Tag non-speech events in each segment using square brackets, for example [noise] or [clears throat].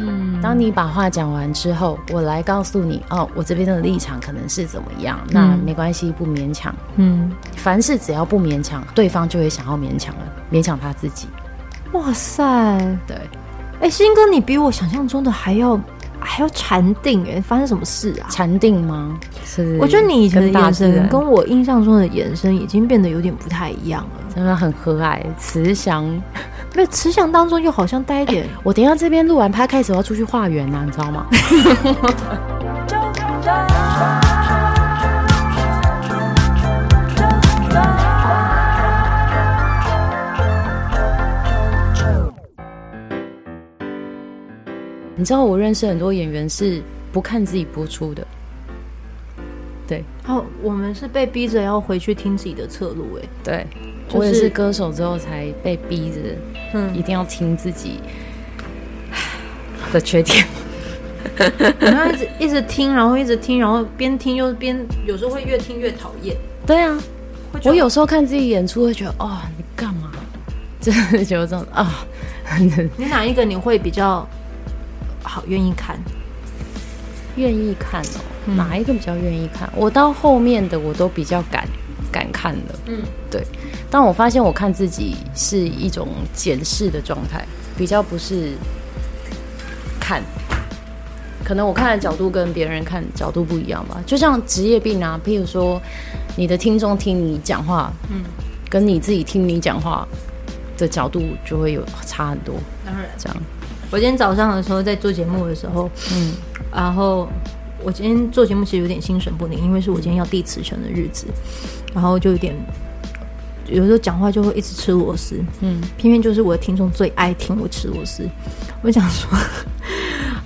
嗯，当你把话讲完之后，我来告诉你哦，我这边的立场可能是怎么样，嗯、那没关系，不勉强。嗯，凡事只要不勉强，对方就会想要勉强了，勉强他自己。哇塞，对，哎，新哥，你比我想象中的还要。还要禅定哎，发生什么事啊？禅定吗？是。我觉得你以前的眼神跟我印象中的眼神已经变得有点不太一样了。真的很和蔼、慈祥，没有慈祥当中又好像带一点。[laughs] 我等一下这边录完拍，开始我要出去化缘呐，你知道吗？[laughs] 你知道我认识很多演员是不看自己播出的，对。哦，我们是被逼着要回去听自己的侧录，哎，对。我也是歌手之后才被逼着，嗯，一定要听自己的缺点。[laughs] 然后一直一直听，然后一直听，然后边听又边有时候会越听越讨厌。对啊，我有时候看自己演出会觉得，哦，你干嘛？[laughs] 真的觉得这种啊，你哪一个你会比较？好，愿意看，愿意看哦。嗯、哪一个比较愿意看？我到后面的我都比较敢敢看了。嗯，对。但我发现我看自己是一种检视的状态，比较不是看。可能我看的角度跟别人看角度不一样吧。就像职业病啊，譬如说你的听众听你讲话，嗯，跟你自己听你讲话的角度就会有差很多。当然，这样。我今天早上的时候在做节目的时候，嗯，然后我今天做节目其实有点心神不宁，因为是我今天要递辞呈的日子，然后就有点有时候讲话就会一直吃螺丝，嗯，偏偏就是我的听众最爱听我吃螺丝，我想说。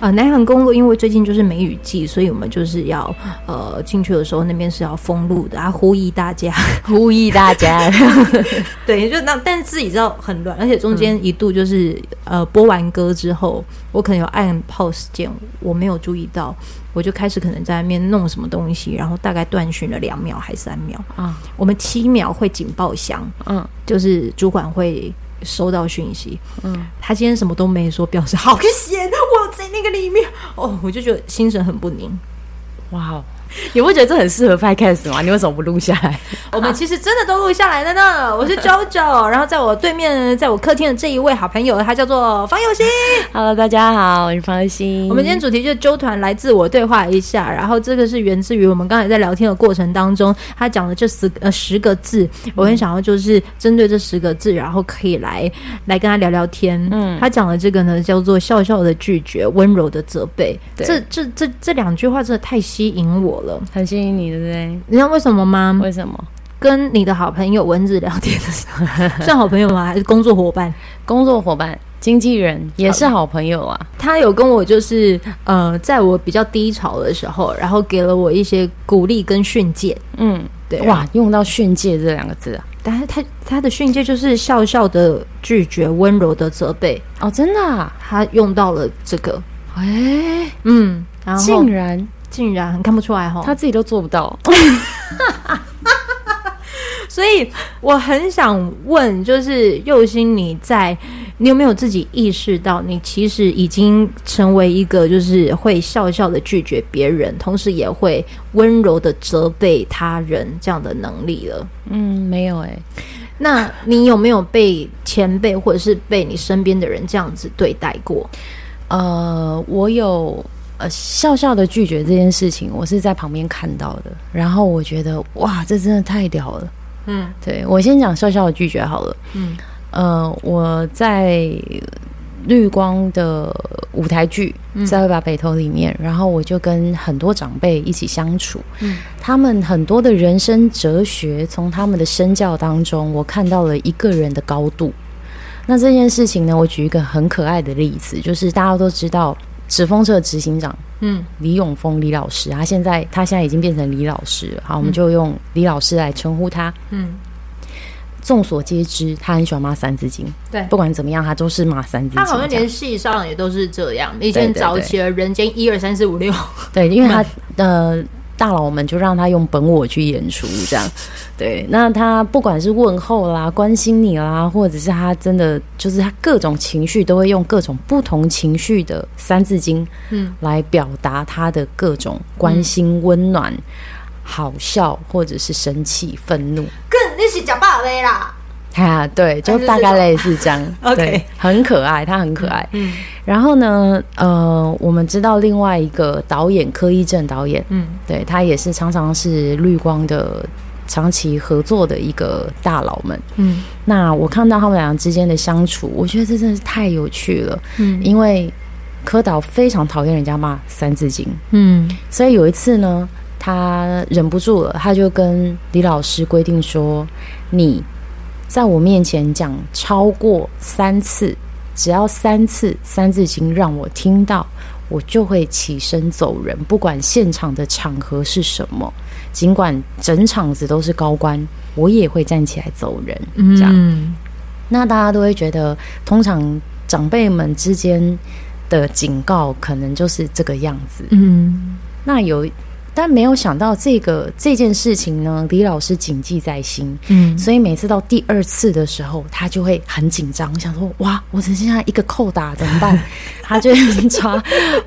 啊，南横公路因为最近就是梅雨季，所以我们就是要呃进去的时候那边是要封路的啊，呼吁大家，[laughs] 呼吁大家，[laughs] 对，就那但是自己知道很乱，而且中间一度就是、嗯、呃播完歌之后，我可能有按 pause 键，我没有注意到，我就开始可能在那边弄什么东西，然后大概断讯了两秒还三秒啊，嗯、我们七秒会警报响，嗯，就是主管会。收到讯息，嗯，他今天什么都没说，表示好闲，我在那个里面，哦，我就觉得心神很不宁，哇哦。你不觉得这很适合拍 cast 吗？你为什么不录下来？[laughs] 我们其实真的都录下来了呢。我是 JoJo，然后在我对面，在我客厅的这一位好朋友，他叫做方有心。Hello，大家好，我是方有心。我们今天主题就是啾团来自我对话一下，然后这个是源自于我们刚才在聊天的过程当中，他讲的这十呃十个字，我很想要就是针对这十个字，然后可以来来跟他聊聊天。嗯，他讲的这个呢叫做笑笑的拒绝，温柔的责备。对这这这这两句话真的太吸引我了。很吸引你，对不对？你知道为什么吗？为什么？跟你的好朋友蚊子聊天的时候，[laughs] 算好朋友吗？还是工作伙伴？工作伙伴、经纪人也是好朋友啊。他有跟我就是呃，在我比较低潮的时候，然后给了我一些鼓励跟训诫。嗯，对。哇，用到训诫这两个字啊！但是他他的训诫就是笑笑的拒绝，温柔的责备。哦，真的啊？他用到了这个。哎，嗯，然后竟然。竟然看不出来哈，他自己都做不到，[laughs] 所以我很想问，就是又欣，你在你有没有自己意识到，你其实已经成为一个就是会笑笑的拒绝别人，同时也会温柔的责备他人这样的能力了？嗯，没有哎、欸。那你有没有被前辈或者是被你身边的人这样子对待过？呃，我有。呃，笑笑的拒绝这件事情，我是在旁边看到的。然后我觉得，哇，这真的太屌了。嗯，对，我先讲笑笑的拒绝好了。嗯，呃，我在绿光的舞台剧《再会吧北投》里面，嗯、然后我就跟很多长辈一起相处。嗯，他们很多的人生哲学，从他们的身教当中，我看到了一个人的高度。那这件事情呢，我举一个很可爱的例子，就是大家都知道。纸风车执行长，嗯，李永峰李老师，他现在他现在已经变成李老师了，好，我们就用李老师来称呼他。嗯，众所皆知，他很喜欢骂《三字经》，对，不管怎么样，他都是骂《三字经》。他好像连戏上也都是这样。以前早期的人间一二三四五六，对，因为他 [laughs] 呃大佬们就让他用本我去演出，这样。[laughs] 对，那他不管是问候啦、关心你啦，或者是他真的就是他各种情绪，都会用各种不同情绪的三字经，嗯，来表达他的各种关心、温暖、嗯、好笑，或者是生气、愤怒。更你是假爸爸啦。[laughs] 啊，对，[laughs] 就大概类似这样，[laughs] OK，很可爱，他很可爱。嗯，然后呢，呃，我们知道另外一个导演柯一正导演，嗯，对，他也是常常是绿光的长期合作的一个大佬们。嗯，那我看到他们俩之间的相处，我觉得这真的是太有趣了。嗯，因为柯导非常讨厌人家骂《三字经》，嗯，所以有一次呢，他忍不住了，他就跟李老师规定说：“你。”在我面前讲超过三次，只要三次《三字经》让我听到，我就会起身走人。不管现场的场合是什么，尽管整场子都是高官，我也会站起来走人。这样，嗯、那大家都会觉得，通常长辈们之间的警告可能就是这个样子。嗯，那有。但没有想到这个这件事情呢，李老师谨记在心。嗯，所以每次到第二次的时候，他就会很紧张，想说：“哇，我只剩下一个扣打怎么办？” [laughs] 他就会抓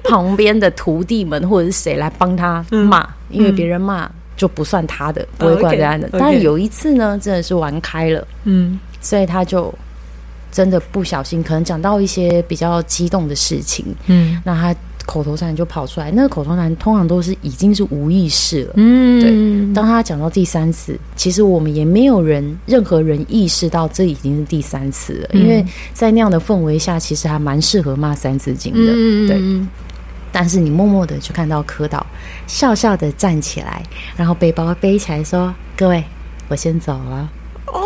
旁边的徒弟们或者是谁来帮他骂，嗯、因为别人骂就不算他的，不会怪别人的。Oh, okay, okay. 但有一次呢，真的是玩开了，嗯，所以他就真的不小心，可能讲到一些比较激动的事情，嗯，那他。口头禅就跑出来，那个口头禅通常都是已经是无意识了。嗯，对。当他讲到第三次，其实我们也没有人任何人意识到这已经是第三次了，嗯、因为在那样的氛围下，其实还蛮适合骂三字经的。嗯、对。但是你默默的就看到柯导笑笑的站起来，然后背包背起来说：“各位，我先走了。”哦。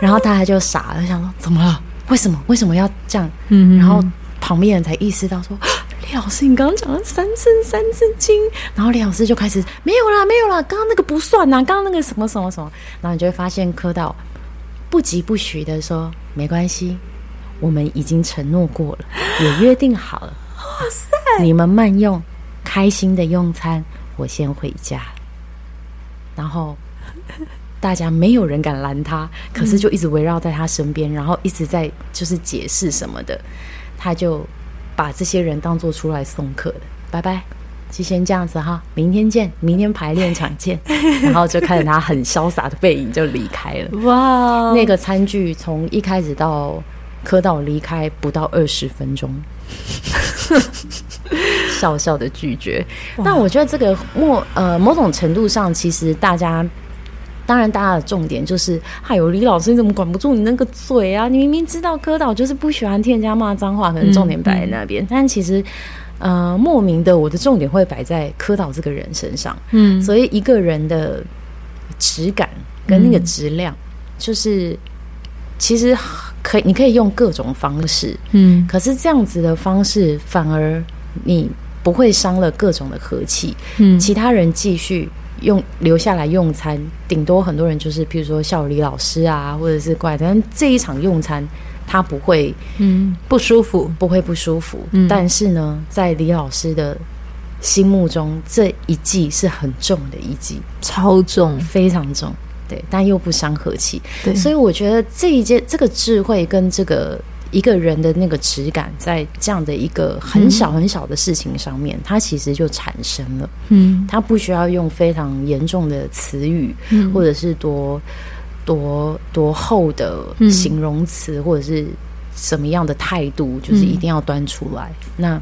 然后大家就傻了，想说：“怎么了？为什么？为什么要这样？”嗯。然后旁边人才意识到说。李老师，你刚刚讲了三次《三字经》，然后李老师就开始没有啦，没有啦，刚刚那个不算呐，刚刚那个什么什么什么，然后你就会发现柯导不疾不徐的说：“没关系，我们已经承诺过了，也约定好了。哇塞，你们慢用，开心的用餐，我先回家。”然后大家没有人敢拦他，可是就一直围绕在他身边，然后一直在就是解释什么的，他就。把这些人当做出来送客的，拜拜，就先这样子哈，明天见，明天排练场见，[laughs] 然后就看着他很潇洒的背影就离开了。哇，那个餐具从一开始到磕到离开不到二十分钟，[laughs] [laughs] 笑笑的拒绝。但我觉得这个某呃某种程度上，其实大家。当然，大家的重点就是，哎呦，李老师你怎么管不住你那个嘴啊？你明明知道柯导就是不喜欢听人家骂脏话，可能重点摆在那边。但其实，呃，莫名的，我的重点会摆在柯导这个人身上。嗯，所以一个人的质感跟那个质量，嗯、就是其实可以，你可以用各种方式。嗯，可是这样子的方式，反而你不会伤了各种的和气。嗯，其他人继续。用留下来用餐，顶多很多人就是，譬如说笑李老师啊，或者是怪，但这一场用餐他不会，嗯，不舒服，不会不舒服。嗯，但是呢，在李老师的心目中，这一季是很重的一季，超重，非常重，对，但又不伤和气。对，所以我觉得这一件这个智慧跟这个。一个人的那个质感，在这样的一个很小很小的事情上面，嗯、它其实就产生了。嗯，它不需要用非常严重的词语，嗯、或者是多多多厚的形容词，嗯、或者是什么样的态度，就是一定要端出来。嗯、那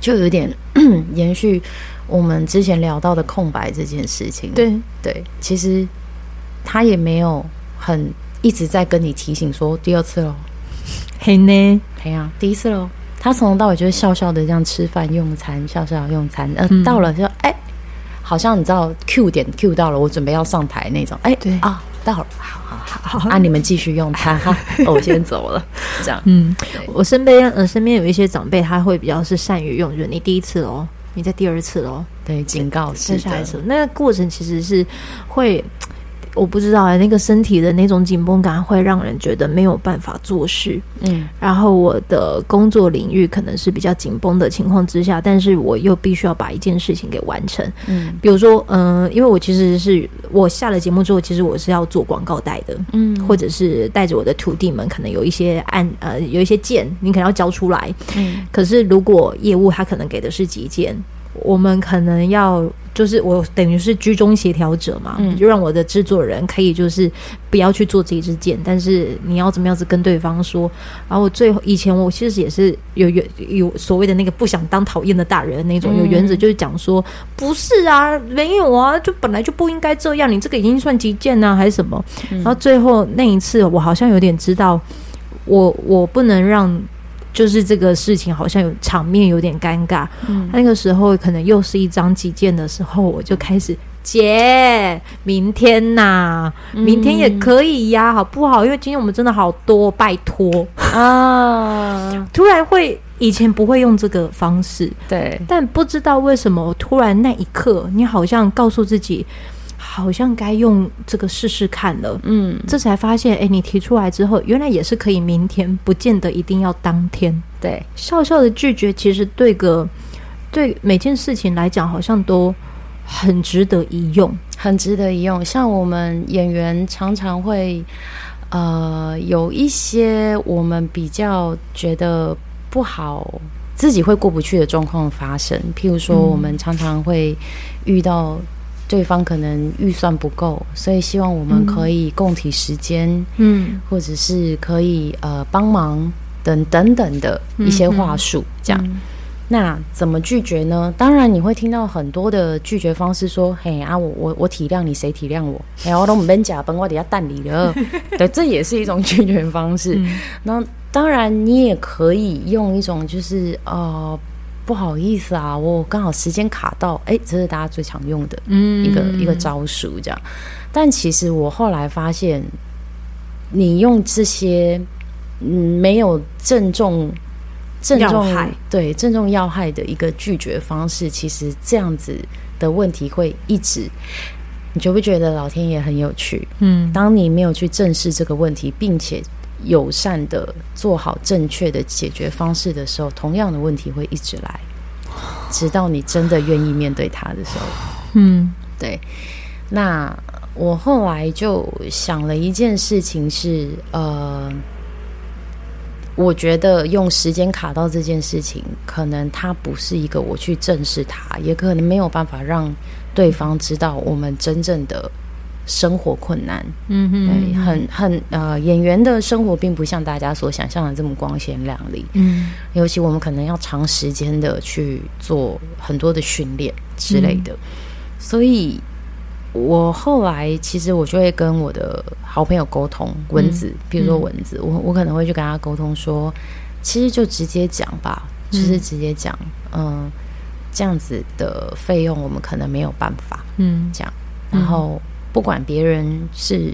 就有点 [clears throat] 延续我们之前聊到的空白这件事情。对对，其实他也没有很一直在跟你提醒说第二次了。嘿呢，嘿呀，第一次喽。他从头到尾就是笑笑的这样吃饭用餐，笑笑用餐。呃，嗯、到了就哎、欸，好像你知道 Q 点 Q 到了，我准备要上台那种。哎、欸，对啊，到了，好好好，好啊，你们继续用餐 [laughs] 哈，我先走了。[laughs] 这样，嗯，我身边呃身边有一些长辈，他会比较是善于用，就是你第一次喽，你在第二次�啰，对，警告是的。那个过程其实是会。我不知道啊，那个身体的那种紧绷感会让人觉得没有办法做事。嗯，然后我的工作领域可能是比较紧绷的情况之下，但是我又必须要把一件事情给完成。嗯，比如说，嗯、呃，因为我其实是我下了节目之后，其实我是要做广告带的，嗯，或者是带着我的徒弟们，可能有一些案，呃，有一些件，你可能要交出来。嗯，可是如果业务他可能给的是几件，我们可能要。就是我等于是居中协调者嘛，嗯、就让我的制作人可以就是不要去做这一支箭，但是你要怎么样子跟对方说？然后我最后以前我其实也是有原有所谓的那个不想当讨厌的大人那种，有原则就是讲说不是啊，没有啊，就本来就不应该这样，你这个已经算极件啊还是什么？然后最后那一次我好像有点知道，我我不能让。就是这个事情好像有场面有点尴尬，嗯，那个时候可能又是一张急件的时候，我就开始姐，明天呐、啊，明天也可以呀，好不好？因为今天我们真的好多，拜托啊！突然会以前不会用这个方式，对，但不知道为什么突然那一刻，你好像告诉自己。好像该用这个试试看了，嗯，这才发现，哎、欸，你提出来之后，原来也是可以明天，不见得一定要当天。对，笑笑的拒绝，其实对个对每件事情来讲，好像都很值得一用，很值得一用。像我们演员常常会，呃，有一些我们比较觉得不好，自己会过不去的状况发生。譬如说，我们常常会遇到。对方可能预算不够，所以希望我们可以共体时间，嗯，或者是可以呃帮忙等等等的一些话术，这样。那怎么拒绝呢？当然你会听到很多的拒绝方式，说：“嘿啊，我我我体谅你，谁体谅我？哎，我都不免假崩，我底下蛋你了。[laughs] ”对，这也是一种拒绝方式。嗯、那当然你也可以用一种就是呃。不好意思啊，我刚好时间卡到，哎，这是大家最常用的一个、嗯、一个招数，这样。但其实我后来发现，你用这些嗯没有正中正中害对正中要害的一个拒绝方式，其实这样子的问题会一直。你觉不觉得老天爷很有趣？嗯，当你没有去正视这个问题，并且。友善的做好正确的解决方式的时候，同样的问题会一直来，直到你真的愿意面对它的时候。嗯，对。那我后来就想了一件事情是，呃，我觉得用时间卡到这件事情，可能它不是一个我去正视它，也可能没有办法让对方知道我们真正的。生活困难，嗯哼，对，很很呃，演员的生活并不像大家所想象的这么光鲜亮丽，嗯，尤其我们可能要长时间的去做很多的训练之类的，嗯、所以我后来其实我就会跟我的好朋友沟通，文字，嗯、比如说文字，嗯、我我可能会去跟他沟通说，其实就直接讲吧，就是直接讲，嗯、呃，这样子的费用我们可能没有办法，嗯，这样，然后。不管别人是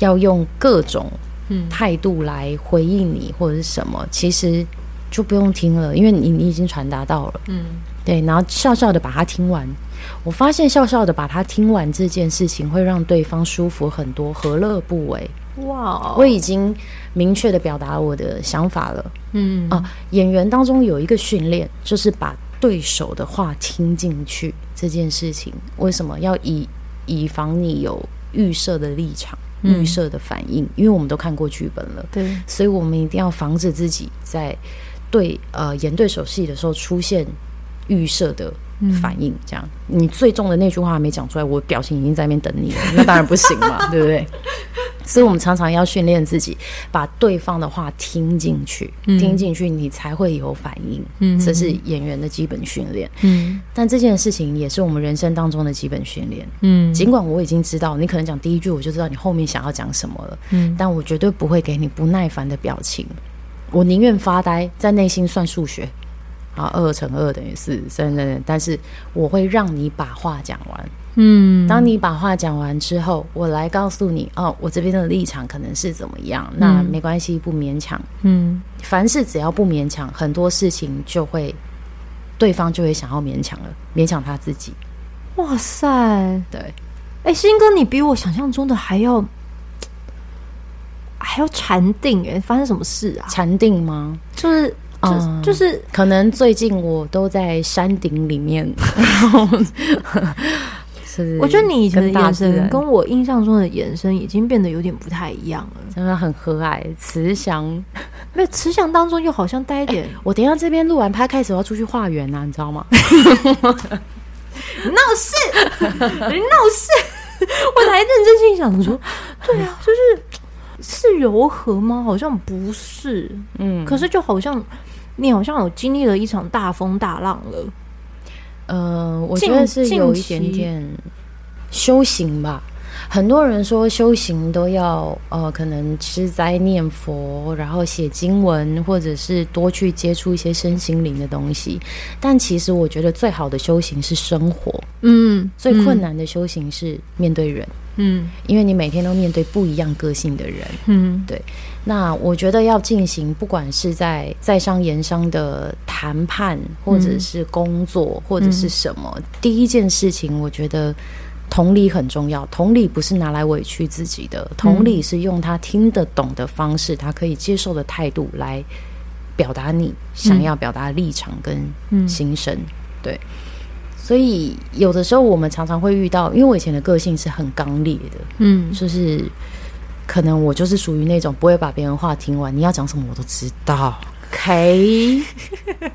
要用各种态度来回应你，或者是什么，其实就不用听了，因为你你已经传达到了，嗯，对，然后笑笑的把它听完。我发现笑笑的把它听完这件事情，会让对方舒服很多，何乐不为？哇，我已经明确的表达我的想法了，嗯啊，演员当中有一个训练，就是把对手的话听进去这件事情，为什么要以？以防你有预设的立场、预设的反应，嗯、因为我们都看过剧本了，对，所以我们一定要防止自己在对呃演对手戏的时候出现预设的反应。这样，嗯、你最重的那句话还没讲出来，我表情已经在那边等你了，[laughs] 那当然不行嘛，对不对？所以，我们常常要训练自己，把对方的话听进去，嗯、听进去，你才会有反应。嗯，这是演员的基本训练。嗯，但这件事情也是我们人生当中的基本训练。嗯，尽管我已经知道，你可能讲第一句，我就知道你后面想要讲什么了。嗯，但我绝对不会给你不耐烦的表情。我宁愿发呆，在内心算数学。啊，二乘二等于四，三等等。但是，我会让你把话讲完。嗯，当你把话讲完之后，我来告诉你哦，我这边的立场可能是怎么样。那没关系，不勉强。嗯，凡事只要不勉强，很多事情就会，对方就会想要勉强了，勉强他自己。哇塞，对，哎，新哥，你比我想象中的还要还要禅定哎，发生什么事啊？禅定吗？就是。嗯，就是可能最近我都在山顶里面，[laughs] 然后是。[laughs] 我觉得你以前的眼神跟我印象中的眼神已经变得有点不太一样了，真的很和蔼、慈祥。[laughs] 没有慈祥当中又好像带一点。欸、我等一下这边录完拍开始我要出去化缘呐，你知道吗？闹事，你闹事！我才认真心想，我说对啊，就是是柔和吗？好像不是，嗯，可是就好像。你好像有经历了一场大风大浪了，呃，我觉得是有一点点修行吧。很多人说修行都要呃，可能吃斋念佛，然后写经文，或者是多去接触一些身心灵的东西。但其实我觉得最好的修行是生活，嗯，最困难的修行是面对人。嗯，因为你每天都面对不一样个性的人，嗯，对。那我觉得要进行，不管是在在商言商的谈判，或者是工作，或者是什么，嗯，第一件事情，我觉得同理很重要。同理不是拿来委屈自己的，同理是用他听得懂的方式，他可以接受的态度来表达你想要表达的立场跟心声，对。所以有的时候我们常常会遇到，因为我以前的个性是很刚烈的，嗯，就是可能我就是属于那种不会把别人话听完，你要讲什么我都知道，OK，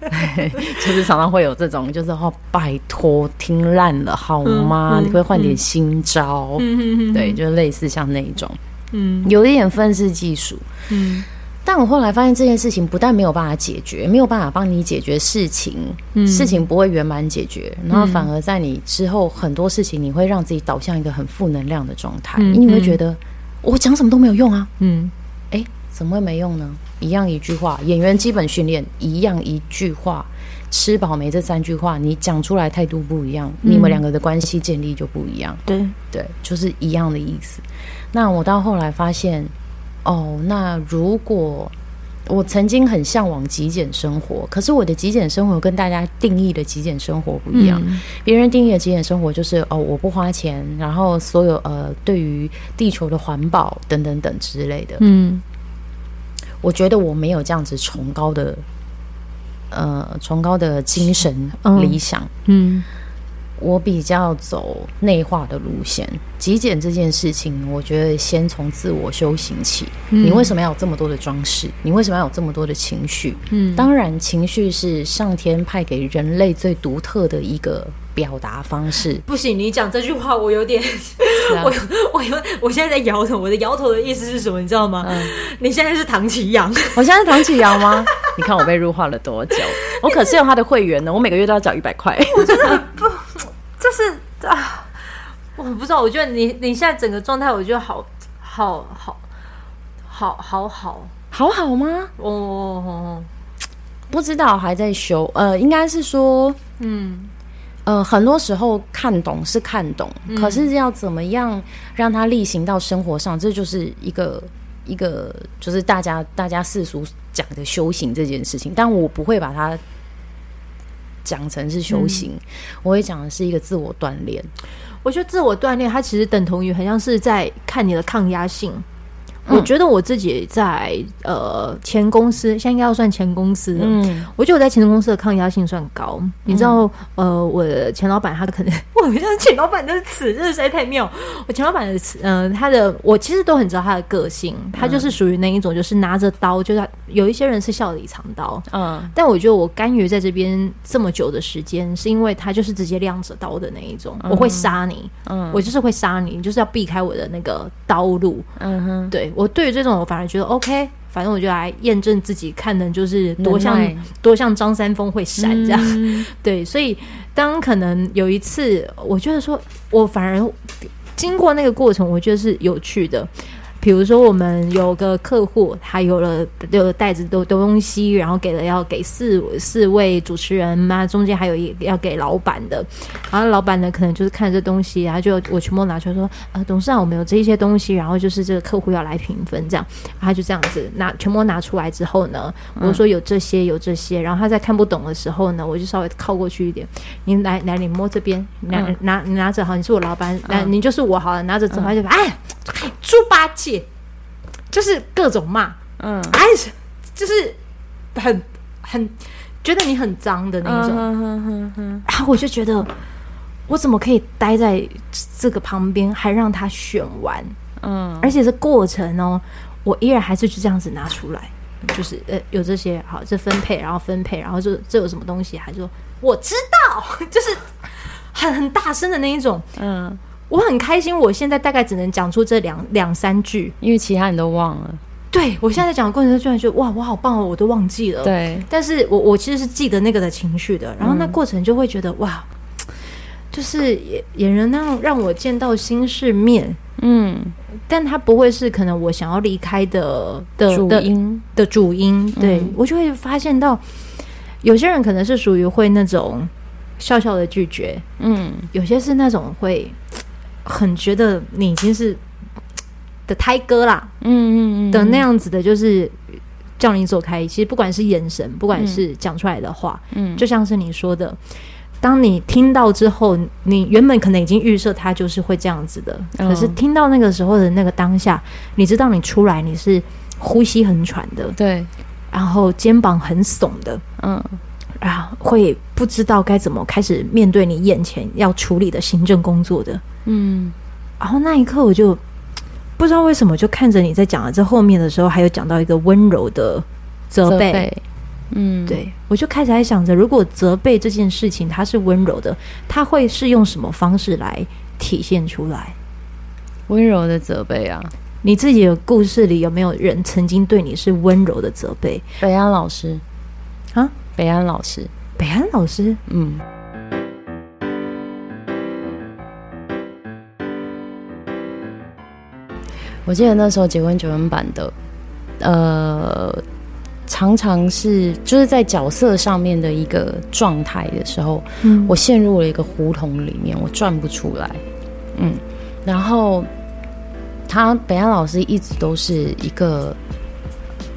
[laughs] 就是常常会有这种，就是哦，拜托听烂了好吗？嗯嗯、你会换点新招，嗯、对，就类似像那一种，嗯，有一点愤世嫉俗，嗯。但我后来发现这件事情不但没有办法解决，没有办法帮你解决事情，嗯、事情不会圆满解决，然后反而在你之后很多事情，你会让自己导向一个很负能量的状态，嗯、你会觉得、嗯、我讲什么都没有用啊，嗯，哎、欸，怎么会没用呢？一样一句话，演员基本训练，一样一句话，吃饱没这三句话，你讲出来态度不一样，嗯、你们两个的关系建立就不一样，对对，就是一样的意思。那我到后来发现。哦，那如果我曾经很向往极简生活，可是我的极简生活跟大家定义的极简生活不一样。嗯、别人定义的极简生活就是哦，我不花钱，然后所有呃，对于地球的环保等等等之类的。嗯，我觉得我没有这样子崇高的呃崇高的精神理想。嗯。嗯我比较走内化的路线，极简这件事情，我觉得先从自我修行起。嗯、你为什么要有这么多的装饰？你为什么要有这么多的情绪？嗯，当然，情绪是上天派给人类最独特的一个表达方式。不行，你讲这句话，我有点，啊、[laughs] 我我有，我现在在摇头。我的摇头的意思是什么？你知道吗？嗯，你现在是唐启阳，我现在是唐启阳吗？[laughs] 你看我被入化了多久？我可是有他的会员呢，我每个月都要缴一百块。我真的 [laughs] 不。就是啊，我不知道。我觉得你你现在整个状态，我觉得好好好好好好好好吗？哦，不知道，还在修。呃，应该是说，嗯呃，很多时候看懂是看懂，嗯、可是要怎么样让它例行到生活上，这就是一个一个，就是大家大家世俗讲的修行这件事情。但我不会把它。讲成是修行，嗯、我会讲的是一个自我锻炼。我觉得自我锻炼，它其实等同于很像是在看你的抗压性。我觉得我自己在呃前公司，现在应该要算前公司。嗯，我觉得我在前公司的抗压性算高。嗯、你知道，呃，我的前老板他可能，[laughs] 我好像前老板的词真的实在太妙。我前老板的词，嗯、呃，他的我其实都很知道他的个性，他就是属于那一种，就是拿着刀，就是有一些人是笑里藏刀。嗯，但我觉得我甘于在这边这么久的时间，是因为他就是直接亮着刀的那一种，嗯、我会杀你，嗯，我就是会杀你，你就是要避开我的那个刀路。嗯哼，对。我对于这种，我反而觉得 OK，反正我就来验证自己，看能就是多像多像张三丰会闪这样，嗯、[laughs] 对。所以当可能有一次，我觉得说，我反而经过那个过程，我觉得是有趣的。比如说，我们有个客户，他有了有了袋子的东西，然后给了要给四四位主持人嘛，中间还有一要给老板的，然后老板呢可能就是看这东西，然后就我全部拿出来说，呃，董事长，我们有这些东西，然后就是这个客户要来评分，这样，他就这样子拿全部拿出来之后呢，我说有这些有这些，然后他在看不懂的时候呢，我就稍微靠过去一点，您来来，你摸这边，拿拿你拿着好，你是我老板，来，你就是我好了，拿着之后就哎。猪八戒，就是各种骂，嗯，哎，就是很很觉得你很脏的那种，然后我就觉得，我怎么可以待在这个旁边，还让他选完？嗯，而且这过程哦，我依然还是就这样子拿出来，就是呃，有这些好，这分配，然后分配，然后就这有什么东西，还说我知道，[laughs] 就是很很大声的那一种，嗯。我很开心，我现在大概只能讲出这两两三句，因为其他人都忘了。对，我现在在讲的过程中，居然觉得哇，我好棒哦，我都忘记了。对，但是我我其实是记得那个的情绪的，然后那过程就会觉得、嗯、哇，就是演演员那样让我见到新世面，嗯，但他不会是可能我想要离开的的主因的主因，对、嗯、我就会发现到有些人可能是属于会那种笑笑的拒绝，嗯，有些是那种会。很觉得你已经是的胎哥啦，嗯嗯嗯的那样子的，就是叫你走开。其实不管是眼神，不管是讲出来的话，嗯，就像是你说的，当你听到之后，你原本可能已经预设他就是会这样子的，可是听到那个时候的那个当下，你知道你出来你是呼吸很喘的，对，然后肩膀很耸的，嗯，啊，会不知道该怎么开始面对你眼前要处理的行政工作的。嗯，然后那一刻我就不知道为什么，就看着你在讲了这后面的时候，还有讲到一个温柔的责备，责备。嗯，对，我就开始在想着，如果责备这件事情它是温柔的，它会是用什么方式来体现出来？温柔的责备啊，你自己的故事里有没有人曾经对你是温柔的责备？北安老师啊，北安老师，北安老师，嗯。我记得那时候结婚九分版的，呃，常常是就是在角色上面的一个状态的时候，嗯，我陷入了一个胡同里面，我转不出来，嗯，然后他北安老师一直都是一个。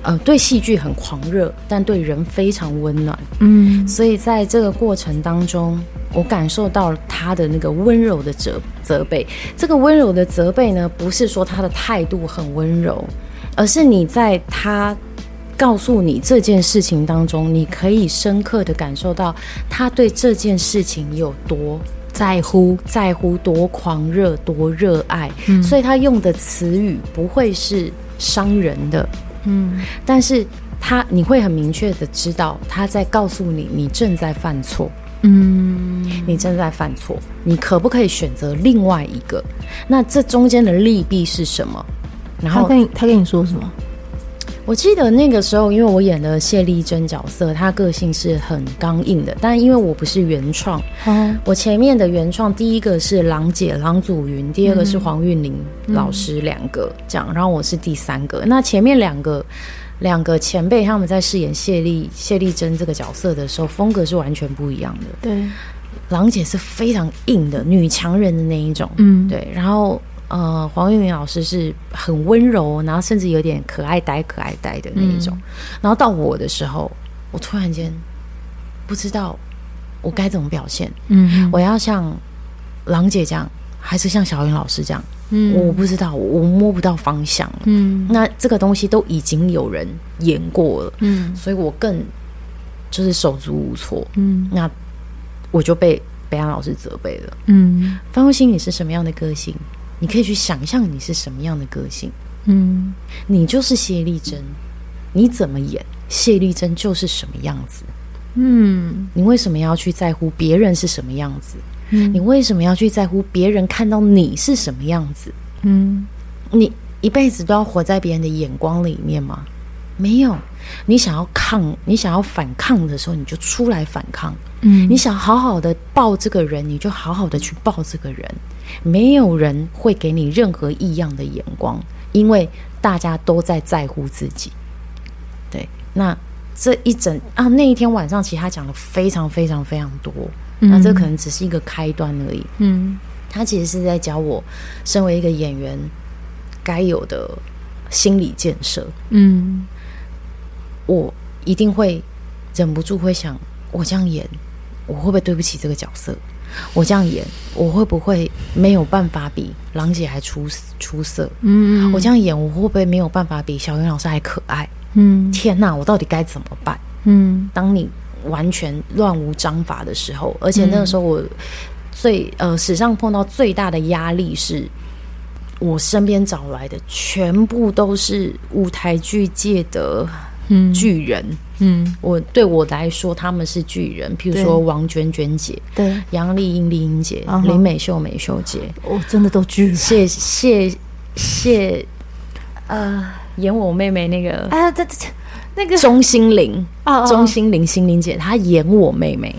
呃，对戏剧很狂热，但对人非常温暖。嗯，所以在这个过程当中，我感受到了他的那个温柔的责责备。这个温柔的责备呢，不是说他的态度很温柔，而是你在他告诉你这件事情当中，你可以深刻的感受到他对这件事情有多在乎，在乎多狂热，多热爱。嗯，所以他用的词语不会是伤人的。嗯，但是他你会很明确的知道他在告诉你，你正在犯错。嗯，你正在犯错，你可不可以选择另外一个？那这中间的利弊是什么？然后他跟你他跟你说什么？我记得那个时候，因为我演的谢丽珍角色，她个性是很刚硬的。但因为我不是原创，嗯、我前面的原创第一个是郎姐郎祖云，第二个是黄韵玲老师，两个这样，然后我是第三个。那前面两个两个前辈他们在饰演谢丽谢丽珍这个角色的时候，风格是完全不一样的。对，郎姐是非常硬的女强人的那一种，嗯，对，然后。呃，黄韵玲老师是很温柔，然后甚至有点可爱呆、可爱呆的那一种。嗯、然后到我的时候，我突然间不知道我该怎么表现。嗯，我要像郎姐这样，还是像小云老师这样？嗯，我不知道，我摸不到方向。嗯，那这个东西都已经有人演过了。嗯，所以我更就是手足无措。嗯，那我就被北安老师责备了。嗯，方心，你是什么样的个性？你可以去想象你是什么样的个性，嗯，你就是谢丽珍，你怎么演谢丽珍就是什么样子，嗯，你为什么要去在乎别人是什么样子？嗯，你为什么要去在乎别人看到你是什么样子？嗯，你一辈子都要活在别人的眼光里面吗？没有，你想要抗，你想要反抗的时候，你就出来反抗。嗯，你想好好的抱这个人，你就好好的去抱这个人。没有人会给你任何异样的眼光，因为大家都在在乎自己。对，那这一整啊，那一天晚上，其实他讲了非常非常非常多。嗯、那这可能只是一个开端而已。嗯，他其实是在教我，身为一个演员该有的心理建设。嗯，我一定会忍不住会想，我这样演，我会不会对不起这个角色？我这样演，我会不会没有办法比郎姐还出出色？嗯，我这样演，我会不会没有办法比小云老师还可爱？嗯，天哪，我到底该怎么办？嗯，当你完全乱无章法的时候，而且那个时候我最呃史上碰到最大的压力是，我身边找来的全部都是舞台剧界的巨人。嗯，我对我来说他们是巨人，譬如说王娟娟姐，对，杨丽英丽英姐，林美秀美秀姐，我真的都巨人。谢谢谢，呃，演我妹妹那个啊，这这那个。钟欣凌啊，钟欣凌欣凌姐，她演我妹妹，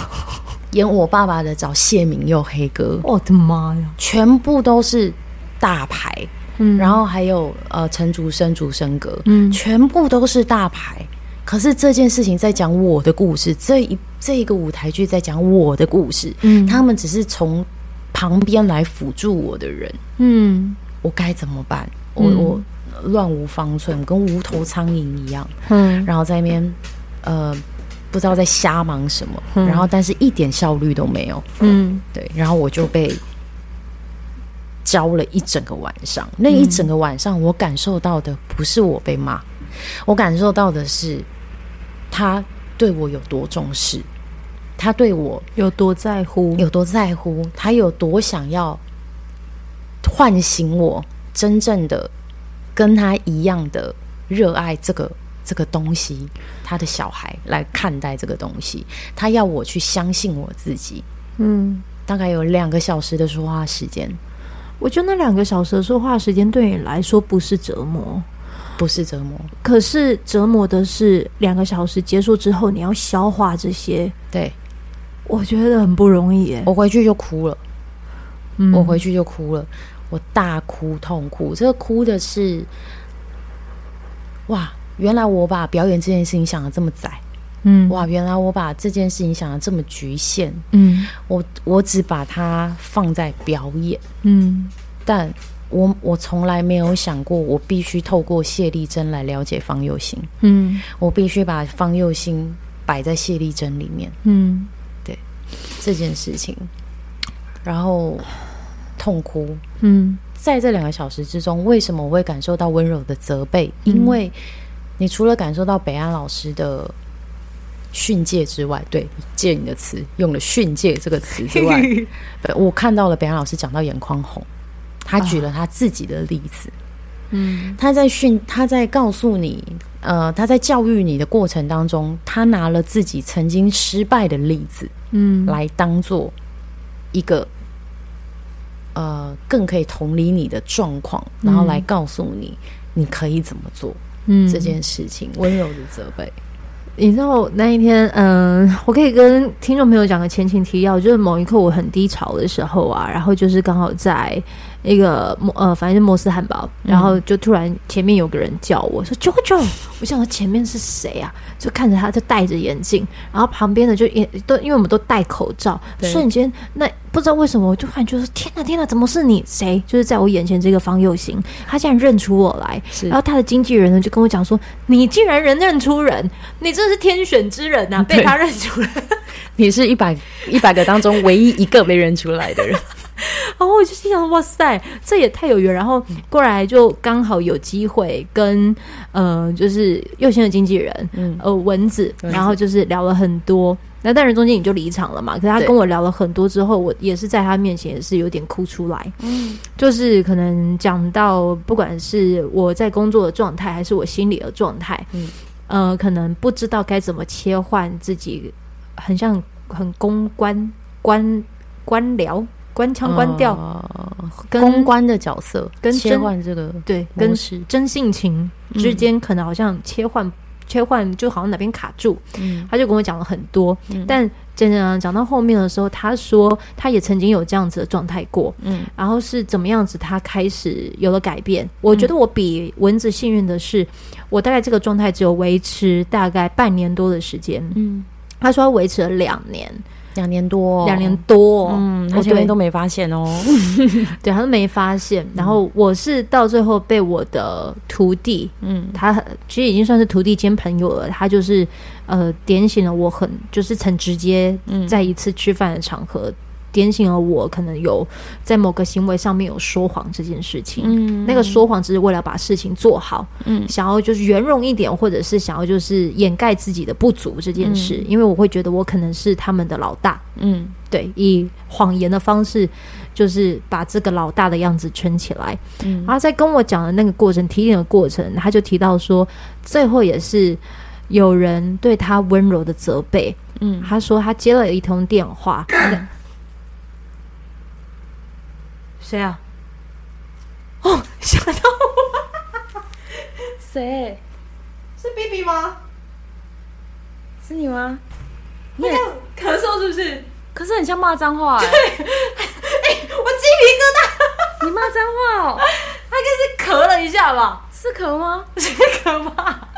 [laughs] 演我爸爸的找谢明佑黑哥，我的妈呀，全部都是大牌，嗯，然后还有呃陈竹生竹生格，嗯，全部都是大牌。可是这件事情在讲我的故事，这一这一个舞台剧在讲我的故事，嗯，他们只是从旁边来辅助我的人，嗯，我该怎么办？我我乱无方寸，跟无头苍蝇一样，嗯，然后在那边呃不知道在瞎忙什么，嗯，然后但是一点效率都没有，嗯，对，然后我就被教了一整个晚上，那一整个晚上我感受到的不是我被骂，我感受到的是。他对我有多重视，他对我有多在乎，有多在乎，他有多想要唤醒我，真正的跟他一样的热爱这个这个东西，他的小孩来看待这个东西，他要我去相信我自己。嗯，大概有两个小时的说话时间，我觉得那两个小时的说话时间对你来说不是折磨。不是折磨，可是折磨的是两个小时结束之后，你要消化这些。对，我觉得很不容易耶。我回去就哭了，嗯，我回去就哭了，我大哭痛哭。这个哭的是，哇，原来我把表演这件事情想的这么窄，嗯，哇，原来我把这件事情想的这么局限，嗯，我我只把它放在表演，嗯，但。我我从来没有想过，我必须透过谢丽珍来了解方佑兴。嗯，我必须把方佑兴摆在谢丽珍里面。嗯，对这件事情，然后痛哭。嗯，在这两个小时之中，为什么我会感受到温柔的责备？因为你除了感受到北安老师的训诫之外，对，借你的词用了“训诫”这个词之外，[laughs] 我看到了北安老师讲到眼眶红。他举了他自己的例子，嗯，他在训，他在告诉你，呃，他在教育你的过程当中，他拿了自己曾经失败的例子，嗯，来当做一个，呃，更可以同理你的状况，然后来告诉你你可以怎么做，嗯，这件事情，温柔的责备。你知道那一天，嗯、我可以跟听众朋友讲个前情提要，就是某一刻我很低潮的时候啊，然后就是刚好在。一个摩呃，反正摩斯汉堡，然后就突然前面有个人叫我说 “JoJo”，我想说前面是谁啊？就看着他，就戴着眼镜，然后旁边的就也都因为我们都戴口罩，瞬间那不知道为什么我就突然觉说天哪天哪，怎么是你？谁？就是在我眼前这个方佑行，他竟然认出我来，然后他的经纪人呢就跟我讲说：“你竟然人认出人，你真是天选之人呐、[laughs] 啊！被他认出来，[laughs] 你是一百一百个当中唯一一个被认出来的人。” [laughs] 然后我就心想：哇塞，这也太有缘！然后过来就刚好有机会跟呃，就是佑兴的经纪人，嗯，呃，蚊子，然后就是聊了很多。那当然中间你就离场了嘛。可是他跟我聊了很多之后，我也是在他面前也是有点哭出来。嗯，就是可能讲到不管是我在工作的状态，还是我心里的状态，嗯，呃，可能不知道该怎么切换自己，很像很公关官官僚。关腔关掉，跟公关的角色跟切换这个对，跟真性情之间可能好像切换切换，就好像哪边卡住。嗯，他就跟我讲了很多，嗯、但真的讲到后面的时候，他说他也曾经有这样子的状态过。嗯，然后是怎么样子，他开始有了改变。我觉得我比蚊子幸运的是，我大概这个状态只有维持大概半年多的时间。嗯，他说他维持了两年。两年多，两年多，嗯，他前面都没发现哦，[laughs] 对，他都没发现。然后我是到最后被我的徒弟，嗯，他其实已经算是徒弟兼朋友了。他就是呃点醒了我很，就是很直接，在一次吃饭的场合。点醒了我，可能有在某个行为上面有说谎这件事情。嗯，那个说谎只是为了把事情做好，嗯，想要就是圆融一点，或者是想要就是掩盖自己的不足这件事。嗯，因为我会觉得我可能是他们的老大，嗯，对，以谎言的方式就是把这个老大的样子圈起来。嗯，然后在跟我讲的那个过程，提点的过程，他就提到说，最后也是有人对他温柔的责备。嗯，他说他接了一通电话。嗯 [laughs] 谁啊？哦，吓到我！谁？是 B B 吗？是你吗？你也咳嗽是不是？可是很像骂脏话哎！[laughs] 哎，我鸡皮疙瘩！你骂脏话哦？他应该是咳了一下吧？是咳吗？是咳吧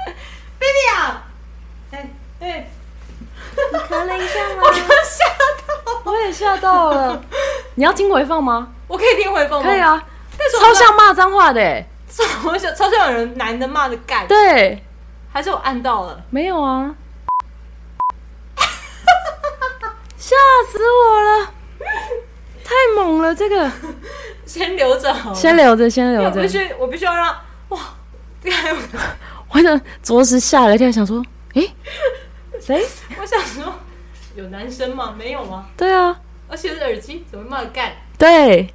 ？B B 啊！哎哎，你咳了一下吗？我刚吓到，我也吓到了。你要听回放吗？我可以听回放吗？可以啊，但是超像骂脏话的，哎，超像超像有人男的骂的干，对，还是我按到了？没有啊，[laughs] 吓死我了，太猛了，这个。先留着好，先留着，先留着，我必须我必须要让哇，这个 [laughs] 我的着实吓了一跳，想说，哎，谁？[laughs] 我想说有男生吗？没有吗？对啊，而且是耳机，怎么骂的干？对。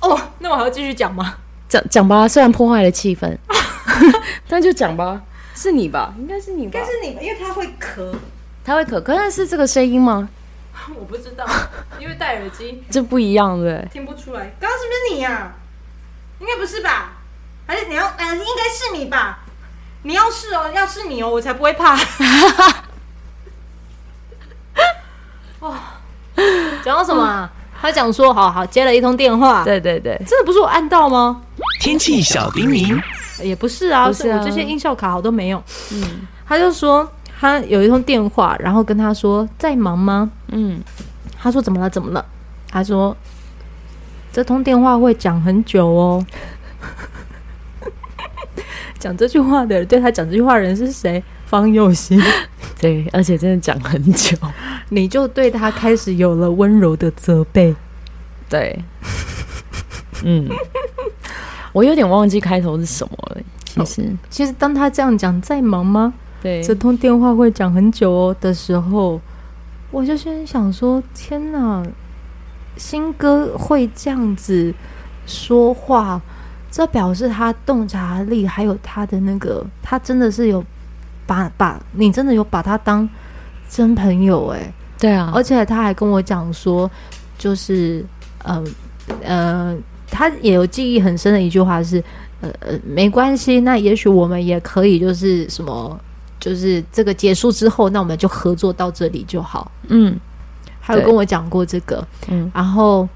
哦，那我还要继续讲吗？讲讲吧，虽然破坏了气氛，[laughs] [laughs] 那就讲吧。是你吧？应该是你吧？应该是你吧，因为他会咳，他会咳，可是是这个声音吗？我不知道，因为戴耳机这不一样，对，听不出来。刚刚是不是你呀、啊？应该不是吧？还是你要？嗯，应该是你吧？你要是哦，要是你哦，我才不会怕。讲到什么、啊？嗯他讲说：“好好接了一通电话，对对对，真的不是我按到吗？天气小叮咛也不是啊，是我这些音效卡好都没用。嗯，他就说他有一通电话，然后跟他说在忙吗？嗯，他说怎么了？怎么了？他说这通电话会讲很久哦。[laughs] 讲这句话的人，对他讲这句话的人是谁？方佑兴。[laughs] 对，而且真的讲很久。”你就对他开始有了温柔的责备，对，嗯，我有点忘记开头是什么了。其实，哦、其实当他这样讲“在忙吗？”对，这通电话会讲很久哦的时候，我就先想说：“天哪，新哥会这样子说话，这表示他洞察力还有他的那个，他真的是有把把你真的有把他当真朋友哎。”对啊，而且他还跟我讲说，就是，嗯呃，呃，他也有记忆很深的一句话是，呃呃，没关系，那也许我们也可以，就是什么，就是这个结束之后，那我们就合作到这里就好。嗯，还有跟我讲过这个，嗯，然后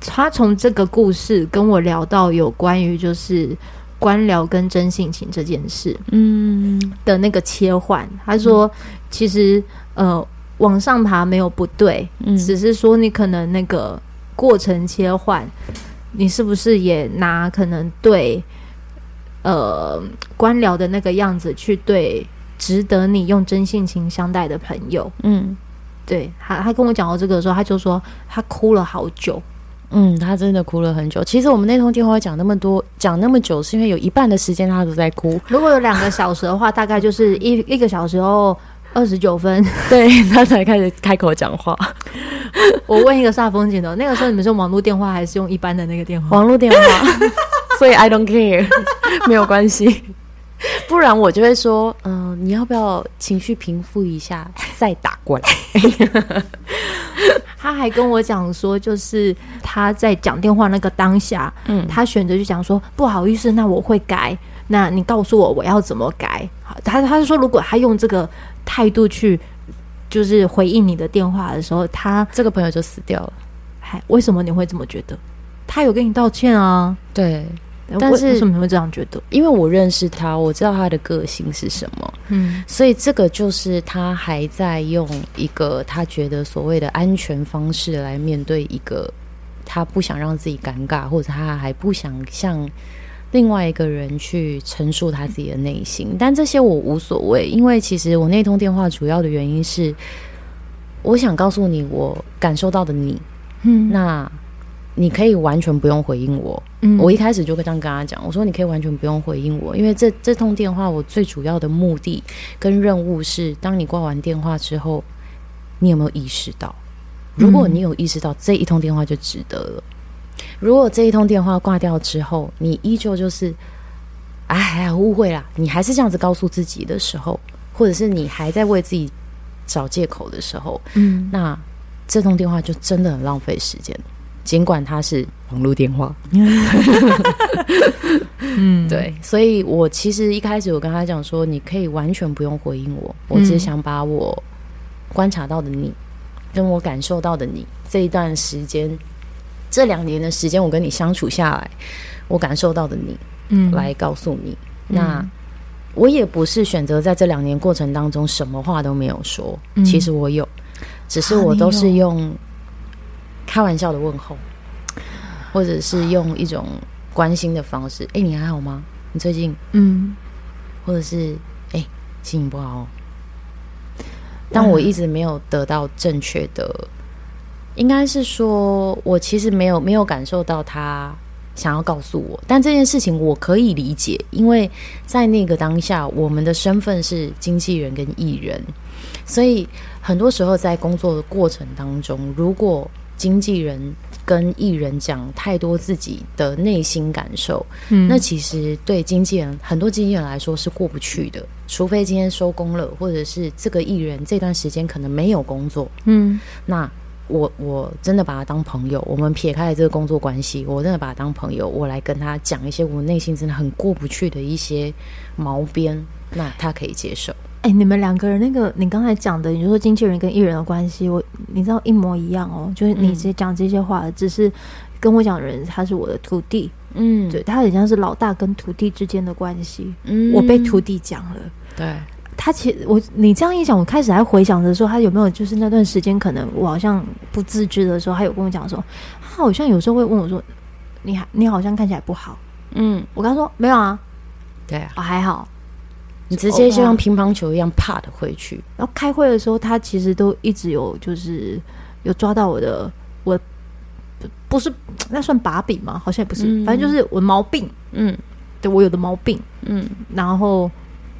他从这个故事跟我聊到有关于就是官僚跟真性情这件事，嗯。的那个切换，他说，嗯，其实呃。往上爬没有不对，嗯，只是说你可能那个过程切换，你是不是也拿可能对，呃，官僚的那个样子去对值得你用真性情相待的朋友？嗯，对，他他跟我讲到这个的时候，他就说他哭了好久，嗯，他真的哭了很久。其实我们那通电话讲那么多，讲那么久，是因为有一半的时间他都在哭。如果有两个小时的话，大概就是一一个小时后。二十九分，[laughs] 对，他才开始开口讲话。我问一个煞风景的，那个时候你们是用网络电话还是用一般的那个电话？网络电话，[laughs] 所以 I don't care，[laughs] 没有关系。不然我就会说，嗯、呃，你要不要情绪平复一下再打过来？他还跟我讲说，就是他在讲电话那个当下，嗯，他选择就讲说不好意思，那我会改。那你告诉我我要怎么改？好，他他是说，如果他用这个态度去就是回应你的电话的时候，他这个朋友就死掉了。还为什么你会这么觉得？他有跟你道歉啊？对。但是为什么你会这样觉得？因为我认识他，我知道他的个性是什么，嗯，所以这个就是他还在用一个他觉得所谓的安全方式来面对一个他不想让自己尴尬，或者他还不想向另外一个人去陈述他自己的内心。但这些我无所谓，因为其实我那通电话主要的原因是，我想告诉你我感受到的你，嗯，那。你可以完全不用回应我。嗯，我一开始就会这样跟他讲，我说你可以完全不用回应我，因为这这通电话我最主要的目的跟任务是，当你挂完电话之后，你有没有意识到？如果你有意识到，这一通电话就值得了。如果这一通电话挂掉之后，你依旧就是，哎呀，误会啦，你还是这样子告诉自己的时候，或者是你还在为自己找借口的时候，嗯，那这通电话就真的很浪费时间。尽管它是网络电话，嗯，[laughs] 对，所以我其实一开始我跟他讲说，你可以完全不用回应我，我只想把我观察到的你，跟我感受到的你这一段时间，这两年的时间，我跟你相处下来，我感受到的你，嗯，来告诉你。那我也不是选择在这两年过程当中什么话都没有说，其实我有，只是我都是用。开玩笑的问候，或者是用一种关心的方式。哎、欸，你还好吗？你最近嗯，或者是哎、欸，心情不好哦。但我一直没有得到正确的，应该是说我其实没有没有感受到他想要告诉我。但这件事情我可以理解，因为在那个当下，我们的身份是经纪人跟艺人，所以很多时候在工作的过程当中，如果经纪人跟艺人讲太多自己的内心感受，嗯，那其实对经纪人很多经纪人来说是过不去的。除非今天收工了，或者是这个艺人这段时间可能没有工作，嗯，那我我真的把他当朋友，我们撇开了这个工作关系，我真的把他当朋友，我来跟他讲一些我内心真的很过不去的一些毛边，那他可以接受。哎、欸，你们两个人那个，你刚才讲的，你就说经纪人跟艺人的关系，我你知道一模一样哦。就是你直接讲这些话，嗯、只是跟我讲的人他是我的徒弟，嗯，对，他很像是老大跟徒弟之间的关系。嗯，我被徒弟讲了，对他其实我你这样一讲，我开始还回想着说，他有没有就是那段时间，可能我好像不自知的时候，他有跟我讲说，他好像有时候会问我说，你还你好像看起来不好，嗯，我跟他说没有啊，对啊，我还好。你直接就像乒乓球一样啪的回去，然后开会的时候，他其实都一直有就是有抓到我的，我不是那算把柄吗？好像也不是，嗯、反正就是我的毛病，嗯，对我有的毛病，嗯，然后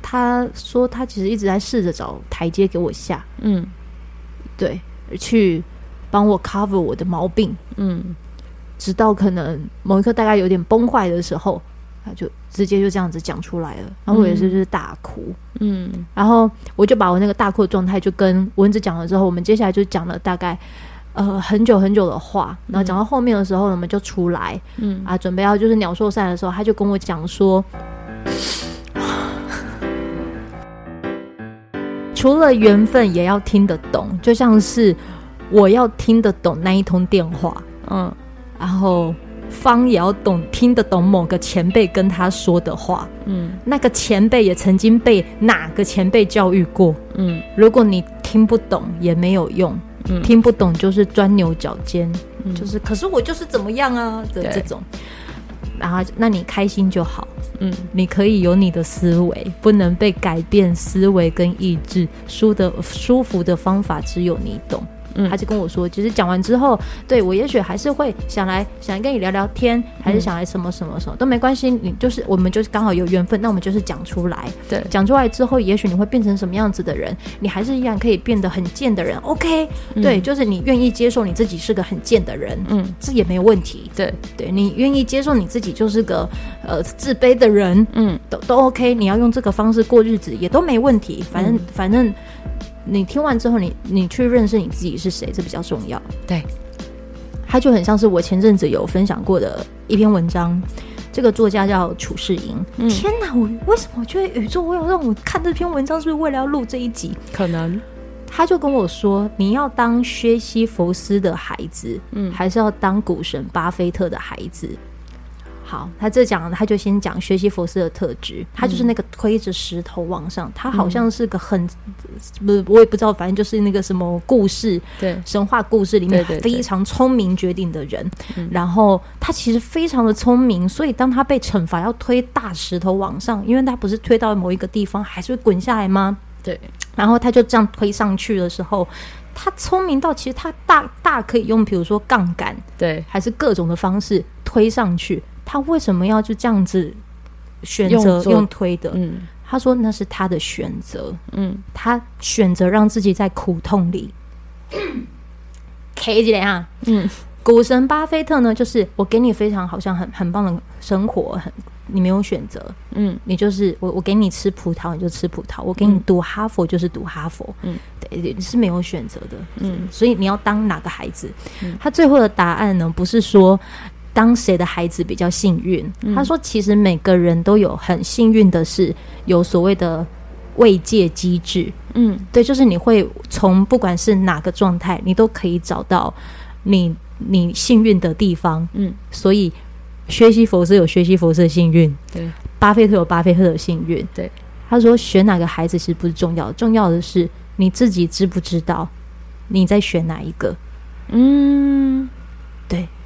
他说他其实一直在试着找台阶给我下，嗯，对，去帮我 cover 我的毛病，嗯，直到可能某一刻大概有点崩坏的时候。他就直接就这样子讲出来了，然后我也是就是大哭，嗯，然后我就把我那个大哭的状态就跟蚊子讲了之后，我们接下来就讲了大概呃很久很久的话，然后讲到后面的时候，我们就出来，嗯。啊，准备要就是鸟兽散的时候，他就跟我讲说，除了缘分也要听得懂，就像是我要听得懂那一通电话，嗯，然后。方也要懂听得懂某个前辈跟他说的话，嗯，那个前辈也曾经被哪个前辈教育过，嗯，如果你听不懂也没有用，嗯，听不懂就是钻牛角尖，嗯，就是可是我就是怎么样啊？的这种，然后那你开心就好，嗯，你可以有你的思维，不能被改变思维跟意志，输的舒服的方法只有你懂。嗯，他就跟我说，其实讲完之后，对我也许还是会想来想来跟你聊聊天，还是想来什么什么什么都没关系。你就是我们就是刚好有缘分，那我们就是讲出来。对，讲出来之后，也许你会变成什么样子的人，你还是依然可以变得很贱的人。OK，嗯，对，就是你愿意接受你自己是个很贱的人，嗯，这也没有问题。对，对你愿意接受你自己就是个呃自卑的人，嗯，都都 OK。你要用这个方式过日子也都没问题。反正，嗯，反正。你听完之后你，你你去认识你自己是谁，这比较重要。对，他就很像是我前阵子有分享过的一篇文章，这个作家叫楚世英。嗯、天哪，我为什么我觉得宇宙会有让我看这篇文章，是不是为了要录这一集？可能。他就跟我说：“你要当薛西弗斯的孩子，嗯，还是要当股神巴菲特的孩子？”好，他这讲，他就先讲学习佛斯的特质，他就是那个推着石头往上，嗯、他好像是个很不，我也不知道，反正就是那个什么故事，对，神话故事里面非常聪明绝顶的人。然后他其实非常的聪明，所以当他被惩罚要推大石头往上，因为他不是推到某一个地方还是会滚下来吗？对，然后他就这样推上去的时候，他聪明到其实他大大可以用，比如说杠杆，对，还是各种的方式推上去。他为什么要就这样子选择用推的？嗯，他说那是他的选择。嗯，他选择让自己在苦痛里。K 几点啊？嗯，股神巴菲特呢，就是我给你非常好像很很棒的生活，很你没有选择。嗯，你就是我我给你吃葡萄你就吃葡萄，我给你读哈佛就是读哈佛。嗯，对，你是没有选择的。嗯，所以你要当哪个孩子？嗯，他最后的答案呢，不是说。当谁的孩子比较幸运？嗯、他说：“其实每个人都有很幸运的是有所谓的慰藉机制。嗯，对，就是你会从不管是哪个状态，你都可以找到你你幸运的地方。嗯，所以学习佛斯有学习佛斯的幸运，对，巴菲特有巴菲特的幸运。对，他说选哪个孩子其实不是重要，重要的是你自己知不知道你在选哪一个。嗯，对。”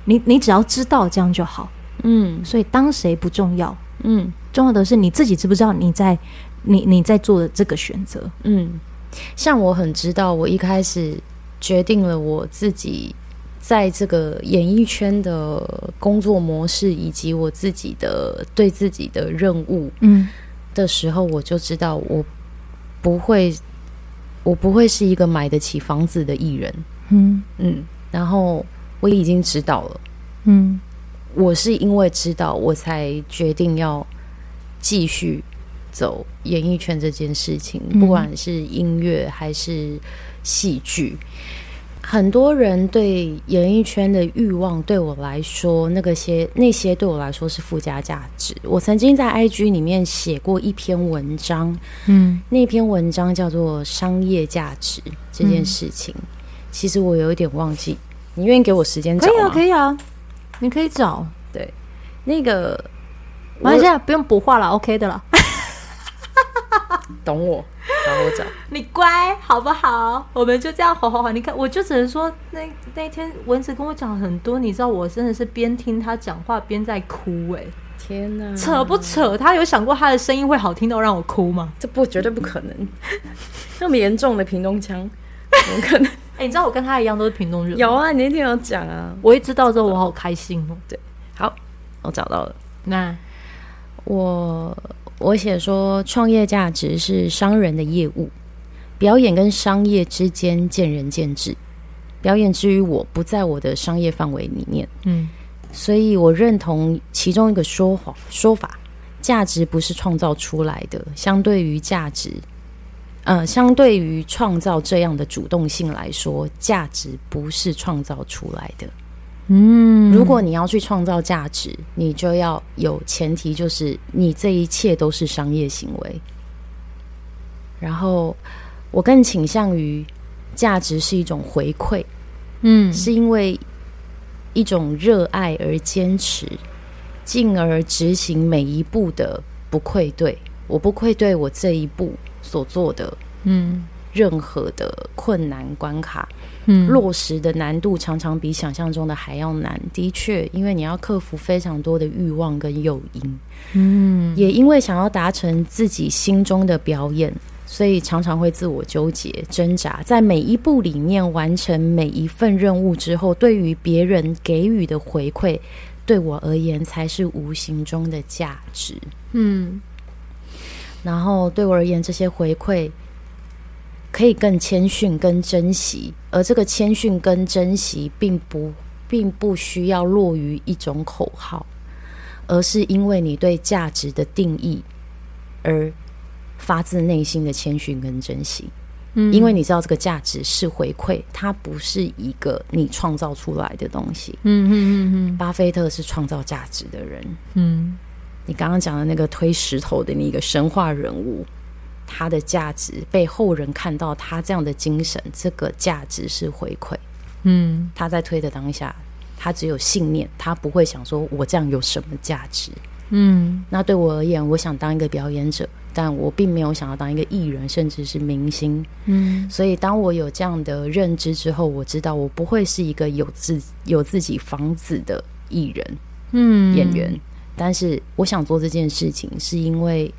你你只要知道这样就好，嗯，所以当谁不重要，嗯，重要的是你自己知不知道你在你你在做的这个选择，嗯，像我很知道，我一开始决定了我自己在这个演艺圈的工作模式，以及我自己的对自己的任务，嗯，的时候，我就知道我不会，我不会是一个买得起房子的艺人，嗯。嗯，然后。我已经知道了，嗯，我是因为知道我才决定要继续走演艺圈这件事情，嗯、不管是音乐还是戏剧，很多人对演艺圈的欲望，对我来说，那个些那些对我来说是附加价值。我曾经在 IG 里面写过一篇文章，嗯，那篇文章叫做《商业价值》这件事情，嗯、其实我有一点忘记。你愿意给我时间找吗？可以啊，可以啊，你可以找。对，那个，我现在不用补画了，OK 的了。[laughs] 懂我，然后我找。你乖好不好？我们就这样，好好好。你看，我就只能说，那那天蚊子跟我讲很多，你知道，我真的是边听他讲话边在哭，欸。哎，天哪，扯不扯？他有想过他的声音会好听到让我哭吗？这不绝对不可能。[laughs] 那么严重的屏东腔，怎么可能？哎、欸，你知道我跟他一样都是屏东人？有啊，你那天有讲啊。我一知道之后，我好开心哦。对，好，我找到了。那我我写说，创业价值是商人的业务，表演跟商业之间见仁见智。表演之于我不在我的商业范围里面，嗯，所以我认同其中一个说法说法：价值不是创造出来的，相对于价值。呃，相对于创造这样的主动性来说，价值不是创造出来的。嗯，如果你要去创造价值，你就要有前提，就是你这一切都是商业行为。然后，我更倾向于价值是一种回馈，嗯，是因为一种热爱而坚持，进而执行每一步的不愧对。我不愧对我这一步所做的，嗯，任何的困难关卡，嗯，落实的难度常常比想象中的还要难。的确，因为你要克服非常多的欲望跟诱因，嗯，也因为想要达成自己心中的表演，所以常常会自我纠结、挣扎。在每一步里面完成每一份任务之后，对于别人给予的回馈，对我而言才是无形中的价值。嗯。然后对我而言，这些回馈可以更谦逊、更珍惜，而这个谦逊跟珍惜，并不并不需要落于一种口号，而是因为你对价值的定义而发自内心的谦逊跟珍惜。嗯，因为你知道这个价值是回馈，它不是一个你创造出来的东西。嗯嗯嗯嗯，巴菲特是创造价值的人。嗯，你刚刚讲的那个推石头的那个神话人物，他的价值被后人看到，他这样的精神，这个价值是回馈。嗯，他在推的当下，他只有信念，他不会想说我这样有什么价值。嗯，那对我而言，我想当一个表演者。但我并没有想要当一个艺人，甚至是明星。嗯，所以当我有这样的认知之后，我知道我不会是一个有自有自己房子的艺人，嗯，演员。但是我想做这件事情，是因为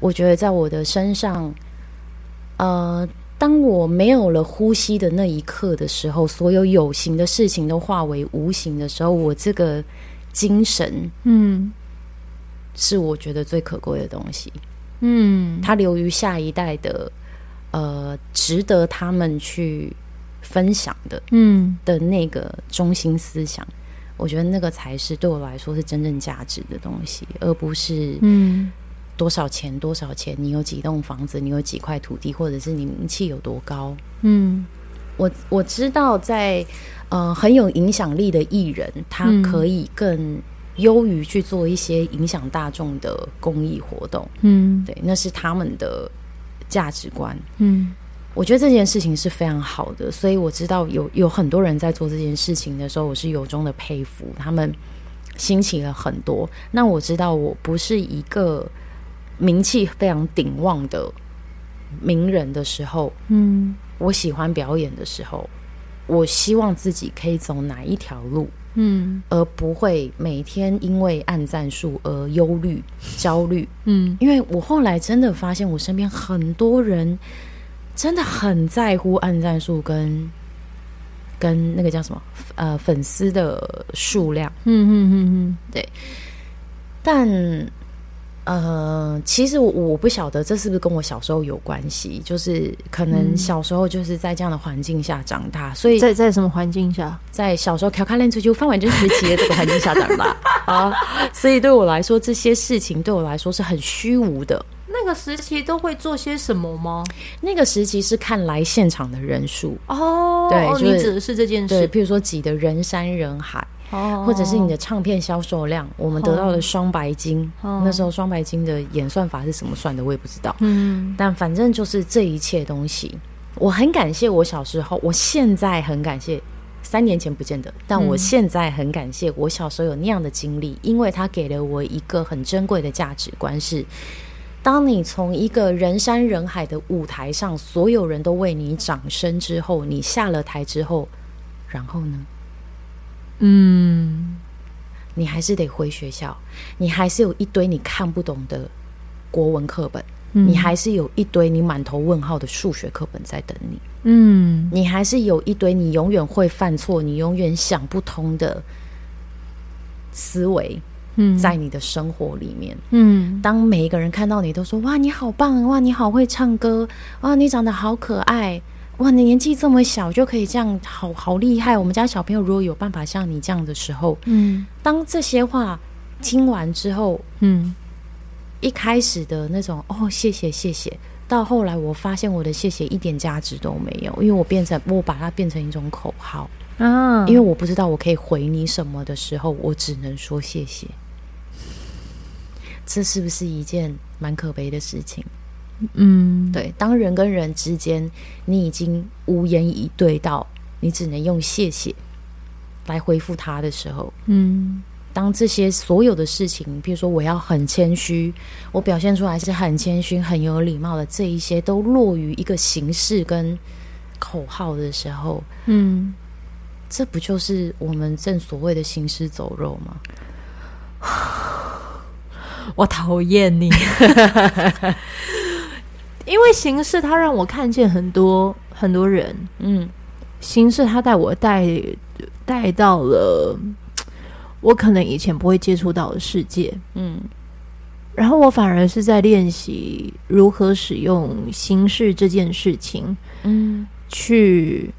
我觉得在我的身上，呃，当我没有了呼吸的那一刻的时候，所有有形的事情都化为无形的时候，我这个精神，嗯，是我觉得最可贵的东西。嗯，它留于下一代的，呃，值得他们去分享的，嗯。的那个中心思想，我觉得那个才是对我来说是真正价值的东西，而不是嗯。多少钱多少钱，你有几栋房子，你有几块土地，或者是你名气有多高。嗯，我我知道在呃很有影响力的艺人，他可以更。优于去做一些影响大众的公益活动，嗯，对，那是他们的价值观，嗯，我觉得这件事情是非常好的，所以我知道有有很多人在做这件事情的时候，我是由衷的佩服他们，兴起了很多。那我知道我不是一个名气非常鼎旺的名人的时候，嗯，我喜欢表演的时候，我希望自己可以走哪一条路。嗯，而不会每天因为按赞数而忧虑、焦虑。嗯，因为我后来真的发现，我身边很多人真的很在乎按赞数跟跟那个叫什么呃粉丝的数量。嗯嗯嗯嗯，对，但。呃，其实我我不晓得这是不是跟我小时候有关系，就是可能小时候就是在这样的环境下长大，嗯、所以在在什么环境下？在小时候调侃练足球、放完真时期的这个环境下长大啊，所以对我来说，这些事情对我来说是很虚无的。那个时期都会做些什么吗？那个时期是看来现场的人数哦，对，哦，你指的是这件事，对，譬如说挤的人山人海。或者是你的唱片销售量，我们得到的双白金，那时候双白金的演算法是怎么算的，我也不知道。嗯，但反正就是这一切东西，我很感谢我小时候，我现在很感谢，三年前不见得，但我现在很感谢我小时候有那样的经历，因为它给了我一个很珍贵的价值观：是当你从一个人山人海的舞台上，所有人都为你掌声之后，你下了台之后，然后呢？嗯，你还是得回学校，你还是有一堆你看不懂的国文课本，嗯，你还是有一堆你满头问号的数学课本在等你，嗯，你还是有一堆你永远会犯错、你永远想不通的思维，嗯，在你的生活里面，嗯，当每一个人看到你都说哇你好棒，哇你好会唱歌，哇你长得好可爱。哇，你年纪这么小就可以这样，好好厉害！我们家小朋友如果有办法像你这样的时候，嗯，当这些话听完之后，嗯，一开始的那种哦，谢谢谢谢，到后来我发现我的谢谢一点价值都没有，因为我变成我把它变成一种口号。啊，因为我不知道我可以回你什么的时候，我只能说谢谢。这是不是一件蛮可悲的事情？嗯，对，当人跟人之间，你已经无言以对到，你只能用谢谢来回复他的时候，嗯，当这些所有的事情，比如说我要很谦虚，我表现出来是很谦虚、很有礼貌的，这一些都落于一个形式跟口号的时候，嗯，这不就是我们正所谓的行尸走肉吗？我讨厌你。[laughs] 因为形式，它让我看见很多很多人。嗯，形式，它带我带带到了我可能以前不会接触到的世界。嗯，然后我反而是在练习如何使用形式这件事情。嗯，去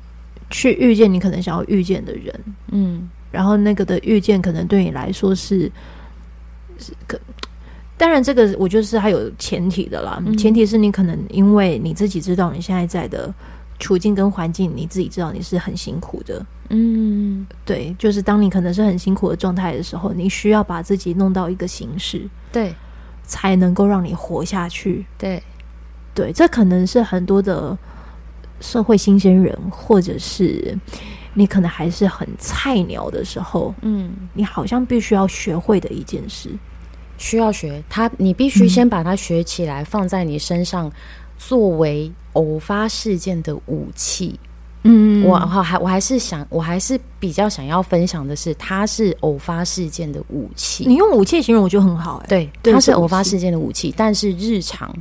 去遇见你可能想要遇见的人。嗯，然后那个的遇见，可能对你来说是是可。当然，这个我觉得是还有前提的啦，嗯、前提是你可能因为你自己知道你现在在的处境跟环境，你自己知道你是很辛苦的。嗯，对，就是当你可能是很辛苦的状态的时候，你需要把自己弄到一个形式，对，才能够让你活下去。对，对，这可能是很多的社会新鲜人，或者是你可能还是很菜鸟的时候，嗯，你好像必须要学会的一件事，需要学它，你必须先把它学起来，放在你身上，作为偶发事件的武器。嗯，我好还我还是想，我还是比较想要分享的是，它是偶发事件的武器。你用武器形容，我觉得很好欸。对，它是偶发事件的武器，但是日常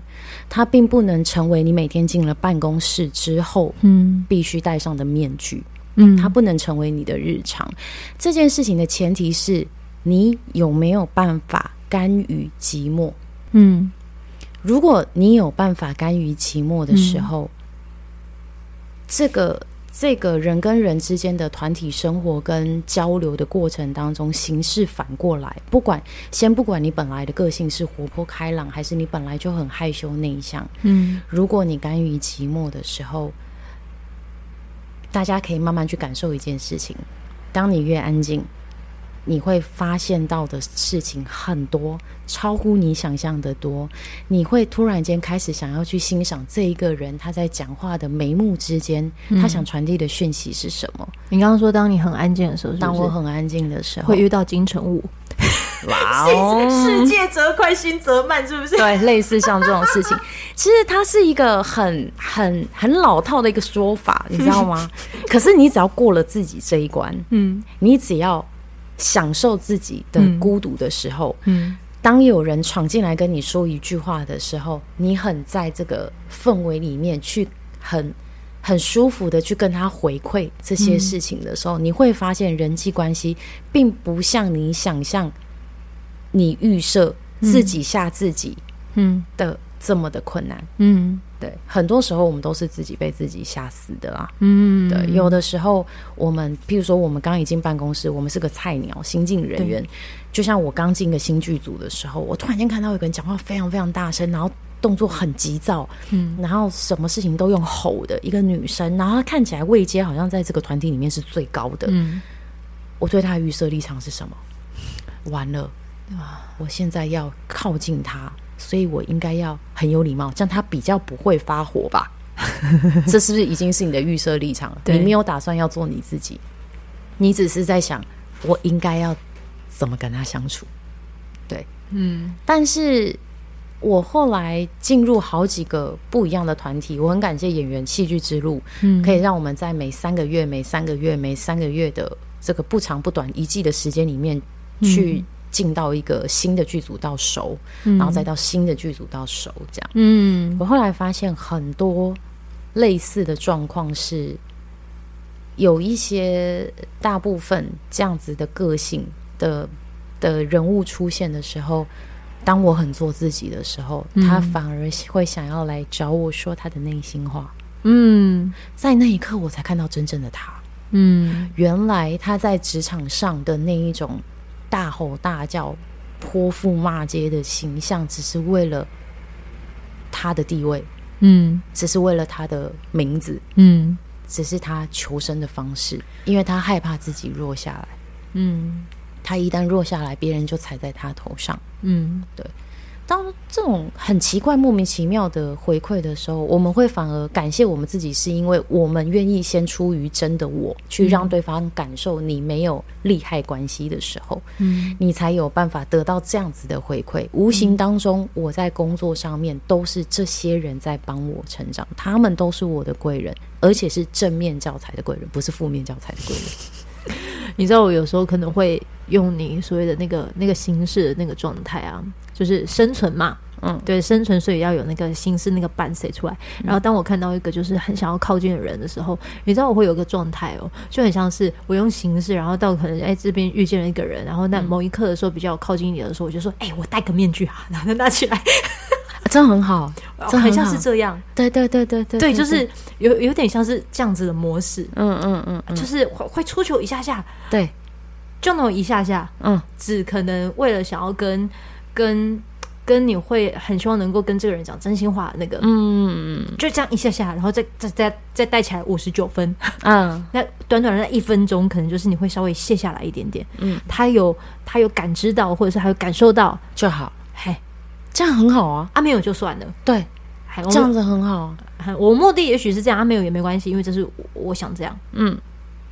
它并不能成为你每天进了办公室之后，嗯，必须戴上的面具。嗯，它不能成为你的日常。这件事情的前提是你有没有办法甘于寂寞。嗯，如果你有办法甘于寂寞的时候，这个。这个人跟人之间的团体生活跟交流的过程当中，形式反过来，不管先不管你本来的个性是活泼开朗，还是你本来就很害羞内向，嗯，如果你甘于寂寞的时候，大家可以慢慢去感受一件事情：当你越安静。你会发现到的事情很多，超乎你想象的多。你会突然间开始想要去欣赏这一个人他在讲话的眉目之间，嗯、他想传递的讯息是什么？你刚刚说，当你很安静的时候是是？当我很安静的时候，会遇到金城武。哇哦！世界则快，心则慢，是不是？对，类似像这种事情，[laughs] 其实它是一个很、很、很老套的一个说法，你知道吗？[laughs] 可是你只要过了自己这一关，嗯，你只要。享受自己的孤独的时候，嗯，嗯，当有人闯进来跟你说一句话的时候，你很在这个氛围里面去很很舒服的去跟他回馈这些事情的时候，嗯，你会发现人际关系并不像你想象，你预设自己吓自己，嗯。的这么的困难，嗯。对，很多时候我们都是自己被自己吓死的啦。嗯，对，有的时候我们，譬如说，我们刚一进办公室，我们是个菜鸟、新进人员，就像我刚进个新剧组的时候，我突然间看到有个人讲话非常非常大声，然后动作很急躁，嗯，然后什么事情都用吼的一个女生，然后她看起来位阶好像在这个团体里面是最高的。嗯，我对她的预设立场是什么？完了啊！我现在要靠近她。所以我应该要很有礼貌，这样他比较不会发火吧？[laughs] 这是不是已经是你的预设立场了？你没有打算要做你自己，你只是在想我应该要怎么跟他相处。对，嗯。但是我后来进入好几个不一样的团体，我很感谢演员戏剧之路，嗯，可以让我们在每三个月、每三个月、每三个月的这个不长不短一季的时间里面去。进到一个新的剧组到熟，嗯，然后再到新的剧组到熟，这样。嗯，我后来发现很多类似的状况是，有一些大部分这样子的个性的的人物出现的时候，当我很做自己的时候，嗯，他反而会想要来找我说他的内心话。嗯，在那一刻我才看到真正的他。嗯，原来他在职场上的那一种。大吼大叫、泼妇骂街的形象，只是为了他的地位，嗯，只是为了他的名字，嗯，只是他求生的方式，因为他害怕自己弱下来，嗯，他一旦弱下来，别人就踩在他头上，嗯，对。当这种很奇怪、莫名其妙的回馈的时候，我们会反而感谢我们自己，是因为我们愿意先出于真的我，去让对方感受你没有利害关系的时候，嗯，你才有办法得到这样子的回馈。无形当中，我在工作上面都是这些人在帮我成长，他们都是我的贵人，而且是正面教材的贵人，不是负面教材的贵人。[laughs] 你知道，我有时候可能会用你所谓的那个那个形式的那个状态啊。就是生存嘛，嗯，对，生存，所以要有那个心思，那个伴谁出来。然后当我看到一个就是很想要靠近的人的时候，你知道我会有个状态哦，就很像是我用形式，然后到可能哎这边遇见了一个人，然后那某一刻的时候比较靠近你的时候，我就说哎，我戴个面具啊，然后拿起来，真很好，真很像是这样，对对对对对，对，就是有有点像是这样子的模式，嗯嗯嗯，就是会会出糗一下下，对，就那么一下下，嗯，只可能为了想要跟。跟跟你会很希望能够跟这个人讲真心话，那个，嗯，就这样一下下，然后再再再再带起来五十九分，嗯，[laughs] 那短短的那一分钟，可能就是你会稍微卸下来一点点，嗯，他有他有感知到，或者是他有感受到。就好，嘿，这样很好啊，啊没有就算了，对，这样子很好，我目的也许是这样，啊没有也没关系，因为这是我想这样，嗯，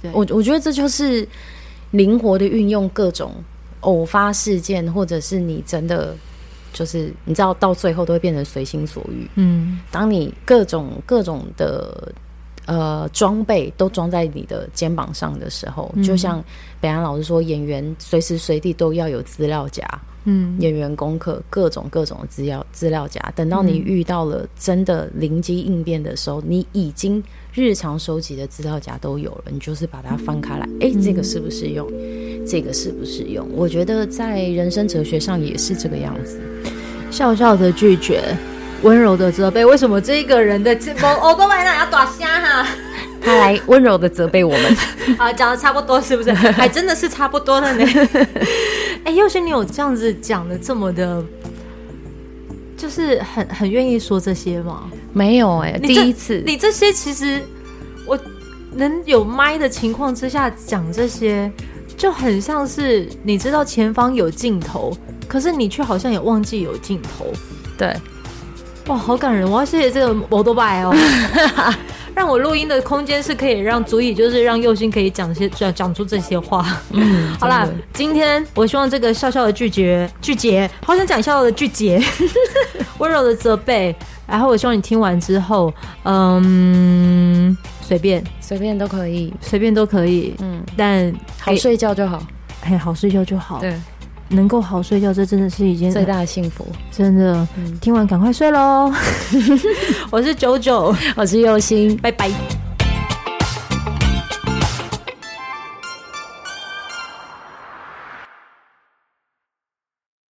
对，我我觉得这就是灵活的运用各种偶发事件，或者是你真的。就是你知道，到最后都会变成随心所欲。嗯，当你各种各种的呃装备都装在你的肩膀上的时候，嗯、就像北安老师说，演员随时随地都要有资料夹。嗯，演员功课各种各种的资料资料夹，等到你遇到了真的灵机应变的时候，你已经日常收集的资料夹都有了，你就是把它翻开来，哎、欸，这个适不适用？这个适不适用？我觉得在人生哲学上也是这个样子。笑笑的拒绝，温柔的责备。为什么这个人的这我都买那要打虾哈？他来温柔的责备我们。好，[laughs] 讲的差不多是不是？[laughs] 还真的是差不多了呢。[laughs] 哎、欸，又是你有这样子讲的这么的，就是很很愿意说这些吗？没有哎、欸，第一次。你这些其实我能有麦的情况之下讲这些，就很像是你知道前方有镜头。可是你却好像也忘记有镜头，对，哇，好感人！我要谢谢这个摩托拜哦，让我录音的空间是可以让足以就是让佑星可以讲些讲讲出这些话。嗯，好啦，今天我希望这个笑笑的拒绝拒绝，好想讲笑笑的拒绝，[laughs] 温柔的责备，然后我希望你听完之后，嗯，随便。随便都可以，随便都可以，嗯，但好睡觉就好，哎，好睡觉就好，对。能够好睡觉，这真的是一件最大的幸福。真的，嗯、听完赶快睡喽！[laughs] 我是九九，[laughs] 我是佑星，拜拜。